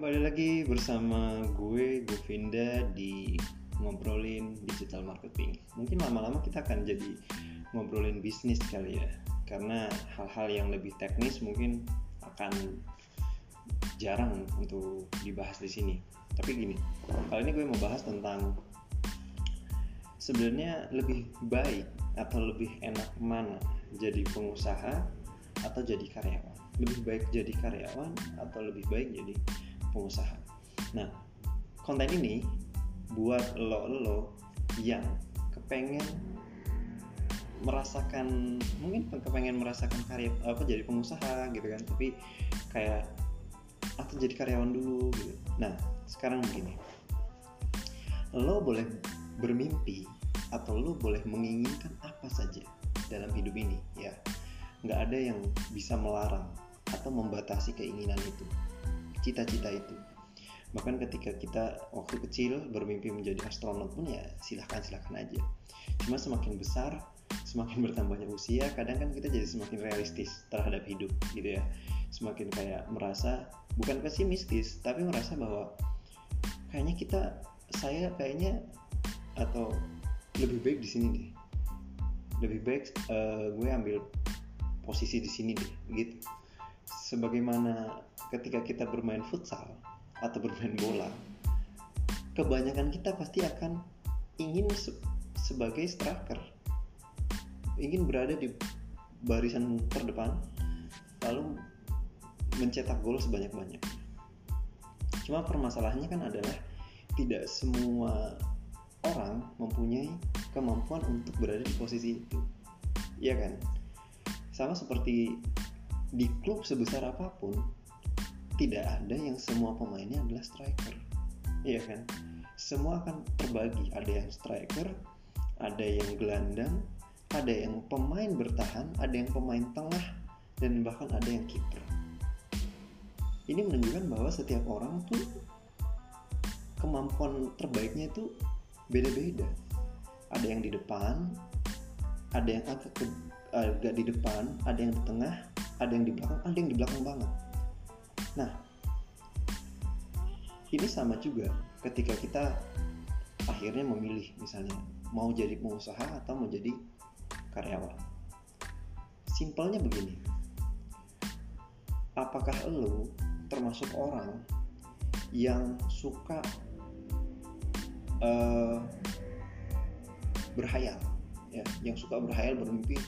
kembali lagi bersama gue Govinda di ngobrolin digital marketing. Mungkin lama-lama kita akan jadi ngobrolin bisnis kali ya, karena hal-hal yang lebih teknis mungkin akan jarang untuk dibahas di sini. Tapi gini, kali ini gue mau bahas tentang sebenarnya lebih baik atau lebih enak mana jadi pengusaha atau jadi karyawan. Lebih baik jadi karyawan atau lebih baik jadi pengusaha. Nah, konten ini buat lo-lo yang kepengen merasakan mungkin kepengen merasakan karya apa jadi pengusaha gitu kan tapi kayak atau jadi karyawan dulu gitu. Nah sekarang begini. Lo boleh bermimpi atau lo boleh menginginkan apa saja dalam hidup ini ya. Nggak ada yang bisa melarang atau membatasi keinginan itu cita-cita itu. Bahkan ketika kita waktu kecil bermimpi menjadi astronot pun ya silahkan silahkan aja. Cuma semakin besar semakin bertambahnya usia kadang kan kita jadi semakin realistis terhadap hidup gitu ya. Semakin kayak merasa bukan pesimistis tapi merasa bahwa kayaknya kita saya kayaknya atau lebih baik di sini deh. Lebih baik uh, gue ambil posisi di sini deh gitu. Sebagaimana ketika kita bermain futsal atau bermain bola kebanyakan kita pasti akan ingin se sebagai striker. Ingin berada di barisan terdepan lalu mencetak gol sebanyak-banyak cuma permasalahannya kan adalah tidak semua orang mempunyai kemampuan untuk berada di posisi itu. Iya kan? Sama seperti di klub sebesar apa pun tidak ada yang semua pemainnya adalah striker. Iya kan? Semua akan terbagi. Ada yang striker ada yang gelandang ada yang pemain bertahan ada yang pemain tengah dan bahkan ada yang kiper. Ini menunjukkan bahwa setiap orang tuh kemampuan terbaiknya itu beda-beda. Ada yang di depan ada yang agak agak di depan ada yang di tengah ada yang di belakang ada yang di belakang banget Nah, ini sama juga ketika kita akhirnya memilih misalnya mau jadi pengusaha atau mau jadi karyawan. Simpelnya begini. Apakah lo termasuk orang yang suka uh, berhayal ya, yang suka berhayal bermimpi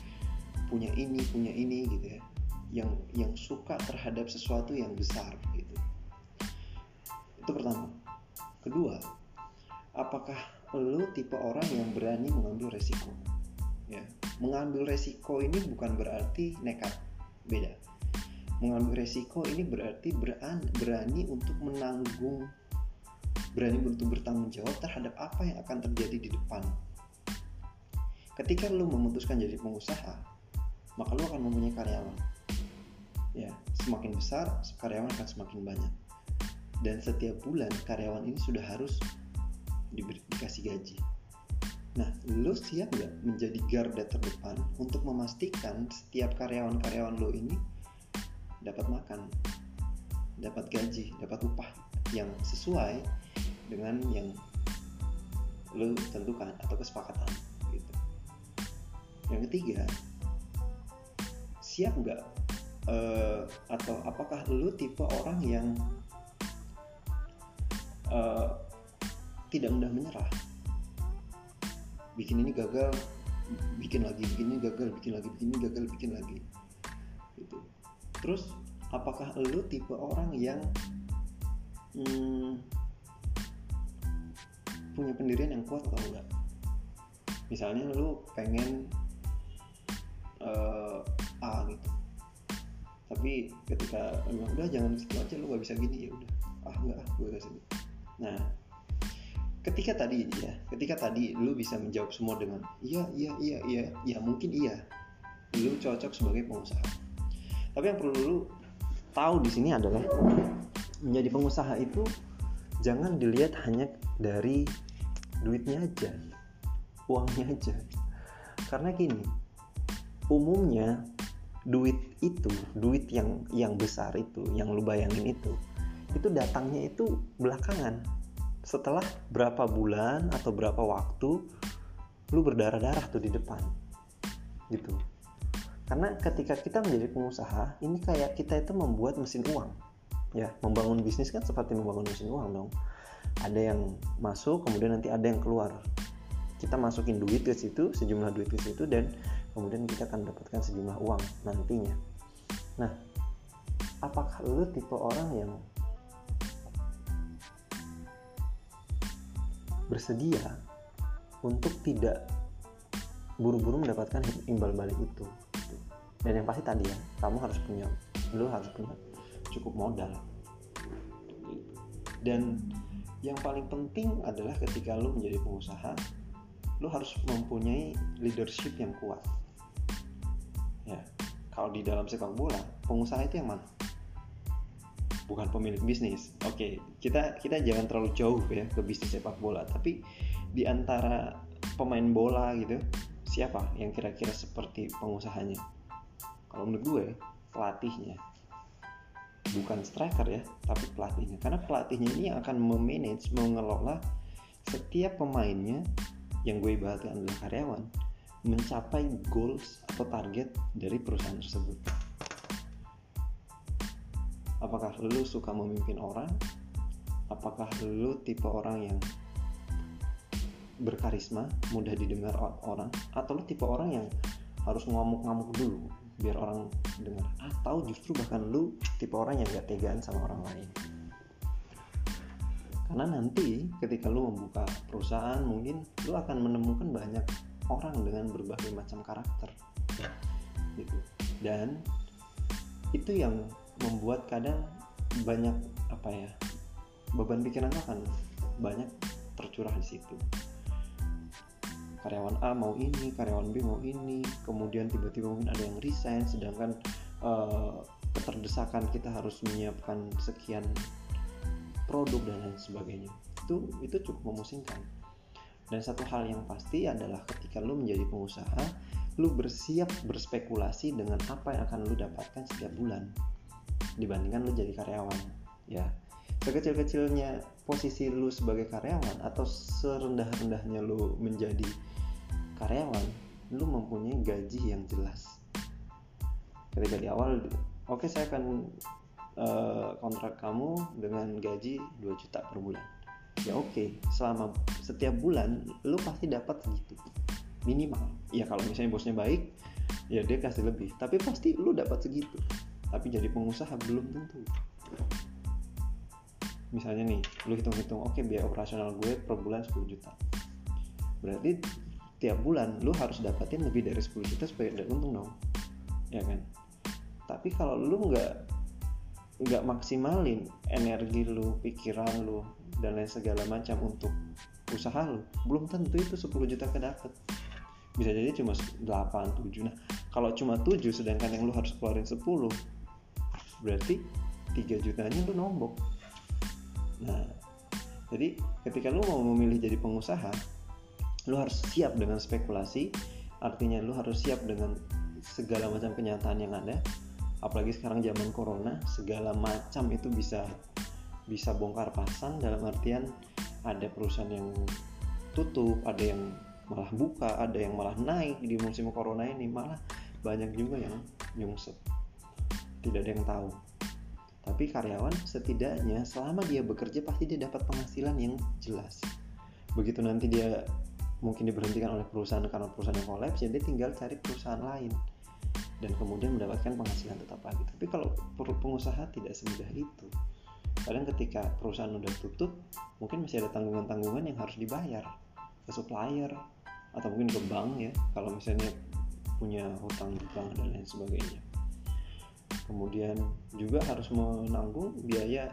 punya ini, punya ini gitu ya yang yang suka terhadap sesuatu yang besar gitu. Itu pertama. Kedua apakah lo tipe orang yang berani mengambil resiko? Ya mengambil resiko ini bukan berarti nekat. Beda. Mengambil resiko ini berarti berani, berani untuk menanggung berani untuk bertanggung jawab terhadap apa yang akan terjadi di depan. Ketika lo memutuskan jadi pengusaha maka lo akan mempunyai karyawan ya semakin besar karyawan akan semakin banyak. Dan setiap bulan karyawan ini sudah harus diberi, dikasih gaji. Nah lo siap nggak menjadi garda terdepan untuk memastikan setiap karyawan-karyawan lo ini dapat makan dapat gaji dapat upah yang sesuai dengan yang lo tentukan atau kesepakatan gitu. Yang ketiga siap nggak uh, atau apakah lu tipe orang yang uh, tidak mudah menyerah? Bikin ini gagal bikin lagi bikin ini gagal bikin lagi bikin ini gagal bikin lagi. Gitu. Terus apakah lu tipe orang yang hmm, punya pendirian yang kuat atau enggak? Misalnya lu pengen uh, A gitu tapi ketika emang udah jangan situ aja lu gak bisa gini. Ya udah. Ah enggak ah gue kasih nah ketika tadi ya ketika tadi lu bisa menjawab semua dengan iya iya iya iya. Ya mungkin iya. Lu cocok sebagai pengusaha. Tapi yang perlu lu tahu di sini adalah menjadi pengusaha itu jangan dilihat hanya dari duitnya aja uangnya aja. Karena gini umumnya duit itu duit yang yang besar itu yang lu bayangin itu itu datangnya itu belakangan. Setelah berapa bulan atau berapa waktu lu berdarah-darah tuh di depan gitu. Karena ketika kita menjadi pengusaha ini kayak kita itu membuat mesin uang ya. Membangun bisnis kan seperti membangun mesin uang dong. Ada yang masuk kemudian nanti ada yang keluar. Kita masukin duit ke situ sejumlah duit ke situ dan kemudian kita akan mendapatkan sejumlah uang nantinya. Nah apakah lu tipe orang yang bersedia untuk tidak buru-buru mendapatkan imbal balik itu? Dan yang pasti tadi ya kamu harus punya lu harus punya cukup modal. Dan yang paling penting adalah ketika lu menjadi pengusaha lu harus mempunyai leadership yang kuat ya kalau di dalam sepak bola pengusaha itu yang mana? Bukan pemilik bisnis. Oke kita kita jangan terlalu jauh ya ke bisnis sepak bola tapi di antara pemain bola gitu siapa yang kira-kira seperti pengusahanya? Kalau menurut gue pelatihnya. Bukan striker ya tapi pelatihnya. Karena pelatihnya ini yang akan memanage mengelola setiap pemainnya yang gue ibaratkan adalah karyawan mencapai goals atau target dari perusahaan tersebut. Apakah lu suka memimpin orang? Apakah lu tipe orang yang berkarisma, mudah didengar orang, atau lu tipe orang yang harus ngamuk-ngamuk dulu biar orang dengar? Atau justru bahkan lu tipe orang yang gak tegaan sama orang lain? karena nanti ketika lu membuka perusahaan mungkin lu akan menemukan banyak orang dengan berbagai macam karakter gitu. Dan itu yang membuat kadang banyak apa ya beban pikiran akan banyak tercurah di situ. Karyawan A mau ini karyawan B mau ini kemudian tiba-tiba mungkin ada yang resign sedangkan uh, keterdesakan kita harus menyiapkan sekian produk dan lain sebagainya. Itu itu cukup memusingkan dan satu hal yang pasti adalah ketika lu menjadi pengusaha lu bersiap berspekulasi dengan apa yang akan lu dapatkan setiap bulan dibandingkan lu jadi karyawan ya. Sekecil-kecilnya posisi lu sebagai karyawan atau serendah-rendahnya lu menjadi karyawan lu mempunyai gaji yang jelas. Ketika di awal oke okay, saya akan uh, kontrak kamu dengan gaji 2 juta per bulan ya oke. Okay. selama setiap bulan lu pasti dapat segitu. Minimal. Ya kalau misalnya bosnya baik ya dia kasih lebih. Tapi pasti lu dapat segitu. Tapi jadi pengusaha belum tentu. Misalnya nih lu hitung-hitung oke okay, biaya operasional gue per bulan 10 juta. Berarti tiap bulan lu harus dapatin lebih dari 10 juta supaya ada untung dong. Ya kan? Tapi kalau lu nggak nggak maksimalin energi lu pikiran lu dan lain segala macam untuk usaha lu belum tentu itu 10 juta kedapat bisa jadi cuma 8 7 nah kalau cuma 7 sedangkan yang lu harus keluarin 10 berarti 3 jutanya lu nombok. Nah jadi ketika lu mau memilih jadi pengusaha lu harus siap dengan spekulasi artinya lu harus siap dengan segala macam kenyataan yang ada apalagi sekarang zaman corona segala macam itu bisa bisa bongkar pasang. Dalam artian ada perusahaan yang tutup ada yang malah buka ada yang malah naik di musim corona ini. Malah banyak juga yang nyungsep. Tidak ada yang tahu. Tapi karyawan setidaknya selama dia bekerja pasti dia dapat penghasilan yang jelas. Begitu nanti dia mungkin diberhentikan oleh perusahaan karena perusahaan yang kolaps ya dia tinggal cari perusahaan lain dan kemudian mendapatkan penghasilan tetap lagi. Tapi kalau pengusaha tidak semudah itu. Kadang ketika perusahaan udah tutup mungkin masih ada tanggungan-tanggungan yang harus dibayar. Ke supplier atau mungkin ke bank ya kalau misalnya punya hutang di bank dan lain sebagainya. Kemudian juga harus menanggung biaya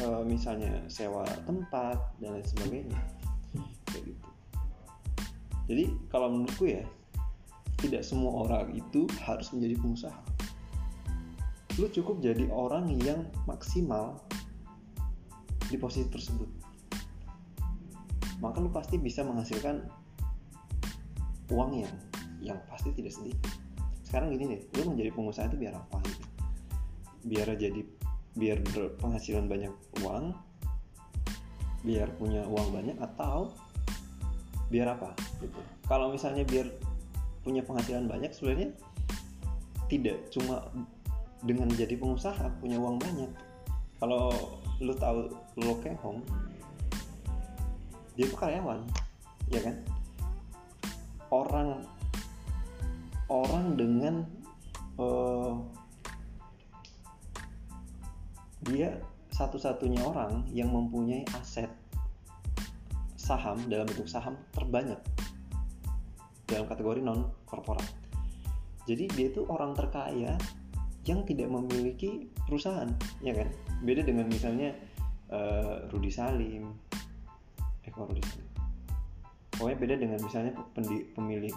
e, misalnya sewa tempat dan lain sebagainya. Gitu. Jadi kalau menurutku ya tidak semua orang itu harus menjadi pengusaha. Lu cukup jadi orang yang maksimal di posisi tersebut. Maka lu pasti bisa menghasilkan uang yang yang pasti tidak sedikit. Sekarang gini deh lu menjadi pengusaha itu biar apa gitu? Biar jadi biar berpenghasilan banyak uang biar punya uang banyak atau biar apa gitu? Kalau misalnya biar punya penghasilan banyak sebenarnya tidak. Cuma dengan jadi pengusaha punya uang banyak. Kalau lu tahu lo Hong dia tuh karyawan ya kan? Orang orang dengan uh, dia satu-satunya orang yang mempunyai aset saham dalam bentuk saham terbanyak dalam kategori non korporat. Jadi dia itu orang terkaya yang tidak memiliki perusahaan ya kan? Beda dengan misalnya uh, Rudi Salim. Eh kok Rudi Salim? Pokoknya beda dengan misalnya pemilik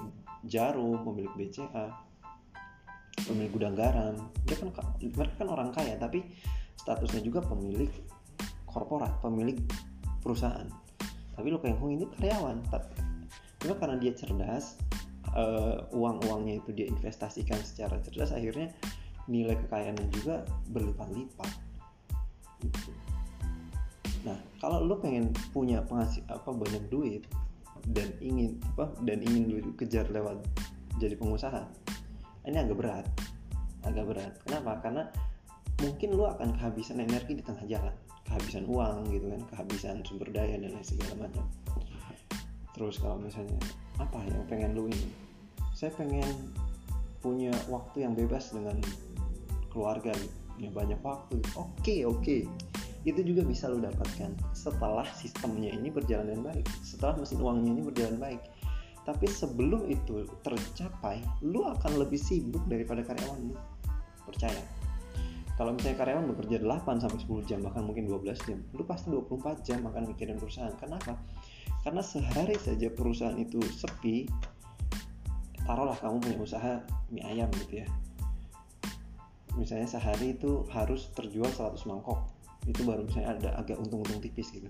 Jarum pemilik BCA pemilik gudang garam. Dia kan mereka kan orang kaya tapi statusnya juga pemilik korporat pemilik perusahaan. Tapi lo Keng Hong ini karyawan cuma karena dia cerdas uh, uang-uangnya itu dia investasikan secara cerdas akhirnya nilai kekayaannya juga berlipat-lipat. Gitu. nah kalau lo pengen punya penghasil apa banyak duit dan ingin apa dan ingin lu kejar lewat jadi pengusaha ini agak berat. Agak berat. Kenapa? Karena mungkin lu akan kehabisan energi di tengah jalan. Kehabisan uang gitu kan kehabisan sumber daya dan lain segala macam terus kalau misalnya apa yang pengen lu ini? Saya pengen punya waktu yang bebas dengan keluarga gitu ya banyak waktu. Oke okay, oke. Okay. itu juga bisa lo dapatkan setelah sistemnya ini berjalan dengan baik setelah mesin uangnya ini berjalan baik. Tapi sebelum itu tercapai lu akan lebih sibuk daripada karyawan lu percaya. Kalau misalnya karyawan bekerja 8 sampai 10 jam bahkan mungkin 12 jam lu pasti 24 jam akan mikirin perusahaan. Kenapa karena sehari saja perusahaan itu sepi taruhlah kamu punya usaha mie ayam gitu ya. Misalnya sehari itu harus terjual 100 mangkok. Itu baru misalnya ada agak untung-untung tipis gitu.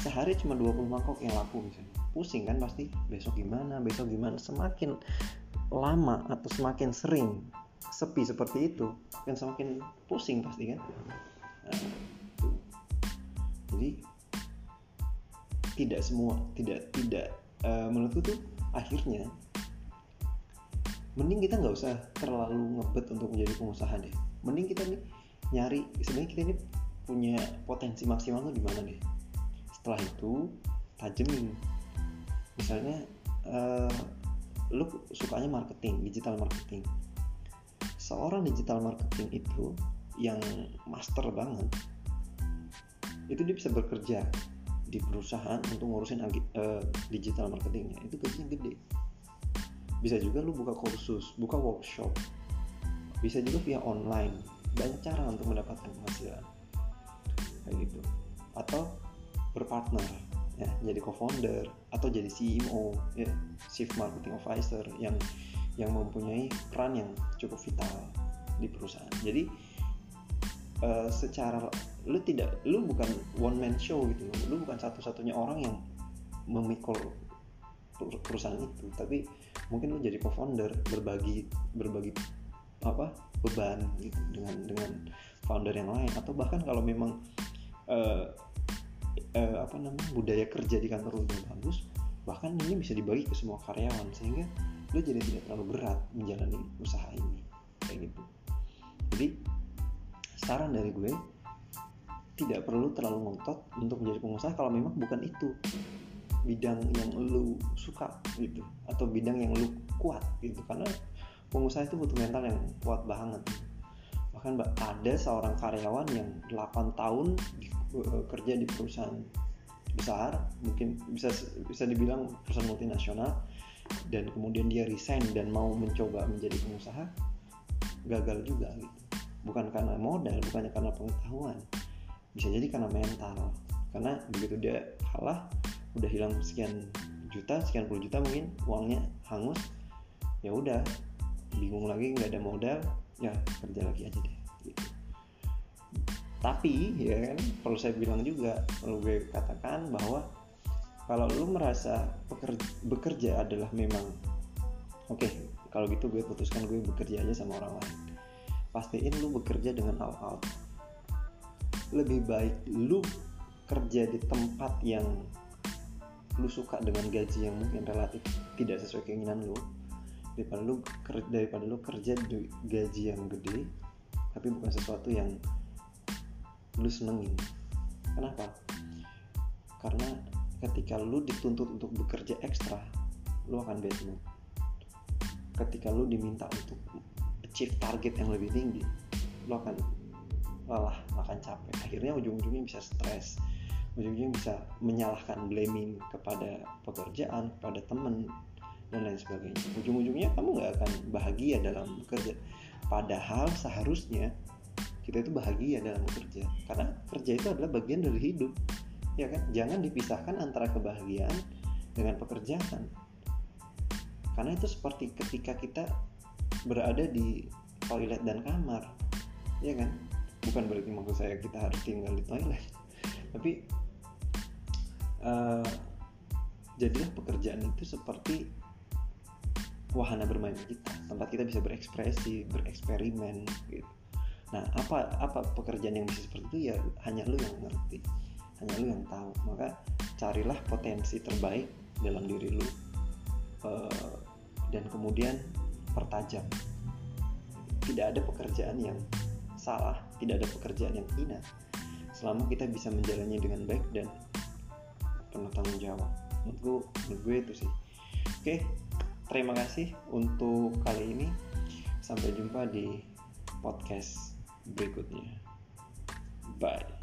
Sehari cuma 20 mangkok yang laku misalnya. Pusing kan pasti besok gimana besok gimana. Semakin lama atau semakin sering sepi seperti itu akan semakin pusing pasti kan. Nah, jadi tidak semua tidak tidak uh, menurutku tuh akhirnya mending kita nggak usah terlalu ngebet untuk menjadi pengusaha deh. Mending kita nih nyari sebenarnya kita ini punya potensi maksimal tuh di mana deh? Setelah itu tajemin misalnya uh, lu sukanya marketing digital marketing. Seorang digital marketing itu yang master banget itu dia bisa bekerja di perusahaan untuk ngurusin uh, digital marketingnya itu gajinya gede. Bisa juga lu buka kursus buka workshop. Bisa juga via online. Banyak cara untuk mendapatkan penghasilan. Kayak gitu. Atau berpartner ya. Jadi co-founder atau jadi CEO ya. Chief marketing officer yang yang mempunyai peran yang cukup vital di perusahaan. Jadi uh, secara lu tidak lu bukan one man show gitu. Lu bukan satu-satunya orang yang memikul perusahaan itu. Tapi mungkin lu jadi co-founder berbagi berbagi apa beban gitu dengan dengan founder yang lain. Atau bahkan kalau memang uh, uh, apa namanya budaya kerja di kantor lu bagus bahkan ini bisa dibagi ke semua karyawan. Sehingga lo jadi tidak terlalu berat menjalani usaha ini. Kayak gitu. Jadi saran dari gue tidak perlu terlalu ngotot untuk menjadi pengusaha kalau memang bukan itu. Bidang yang lu suka gitu atau bidang yang lu kuat gitu. Karena pengusaha itu butuh mental yang kuat banget. Bahkan ada seorang karyawan yang 8 tahun di, uh, kerja di perusahaan besar mungkin bisa bisa dibilang perusahaan multinasional dan kemudian dia resign dan mau mencoba menjadi pengusaha gagal juga gitu. Bukan karena modal bukannya karena pengetahuan bisa jadi karena mental. Karena begitu dia kalah udah hilang sekian juta sekian puluh juta mungkin uangnya hangus ya udah. Bingung lagi nggak ada modal ya kerja lagi aja deh gitu. tapi ya kan perlu saya bilang juga perlu gue katakan bahwa kalau lu merasa bekerja, bekerja adalah memang oke okay, kalau gitu gue putuskan gue bekerja aja sama orang lain. Pastiin lu bekerja dengan all out lebih baik lu kerja di tempat yang lu suka dengan gaji yang mungkin relatif tidak sesuai keinginan lu daripada lu daripada lu kerja di gaji yang gede tapi bukan sesuatu yang lu senengin. Kenapa? Karena ketika lu dituntut untuk bekerja ekstra lu akan bad mood. Ketika lu diminta untuk achieve target yang lebih tinggi lu akan lelah akan capek. Akhirnya ujung-ujungnya bisa stres. Ujung-ujungnya bisa menyalahkan blaming kepada pekerjaan kepada temen dan lain sebagainya. Ujung-ujungnya kamu nggak akan bahagia dalam bekerja padahal seharusnya kita itu bahagia dalam bekerja karena kerja itu adalah bagian dari hidup. Ya kan? Jangan dipisahkan antara kebahagiaan dengan pekerjaan. Karena itu seperti ketika kita berada di toilet dan kamar. Ya kan bukan berarti maksud saya kita harus tinggal di toilet. Tapi uh, jadilah pekerjaan itu seperti wahana bermain kita. Tempat kita bisa berekspresi bereksperimen gitu. Nah apa apa pekerjaan yang bisa seperti itu? Ya hanya lu yang ngerti. Hanya lu yang tahu. Maka carilah potensi terbaik dalam diri lu uh, dan kemudian pertajam. Tidak ada pekerjaan yang salah tidak ada pekerjaan yang hina selama kita bisa menjalannya dengan baik dan penuh tanggung jawab. Menurut menurut gue itu sih. Oke terima kasih untuk kali ini. Sampai jumpa di podcast berikutnya. Bye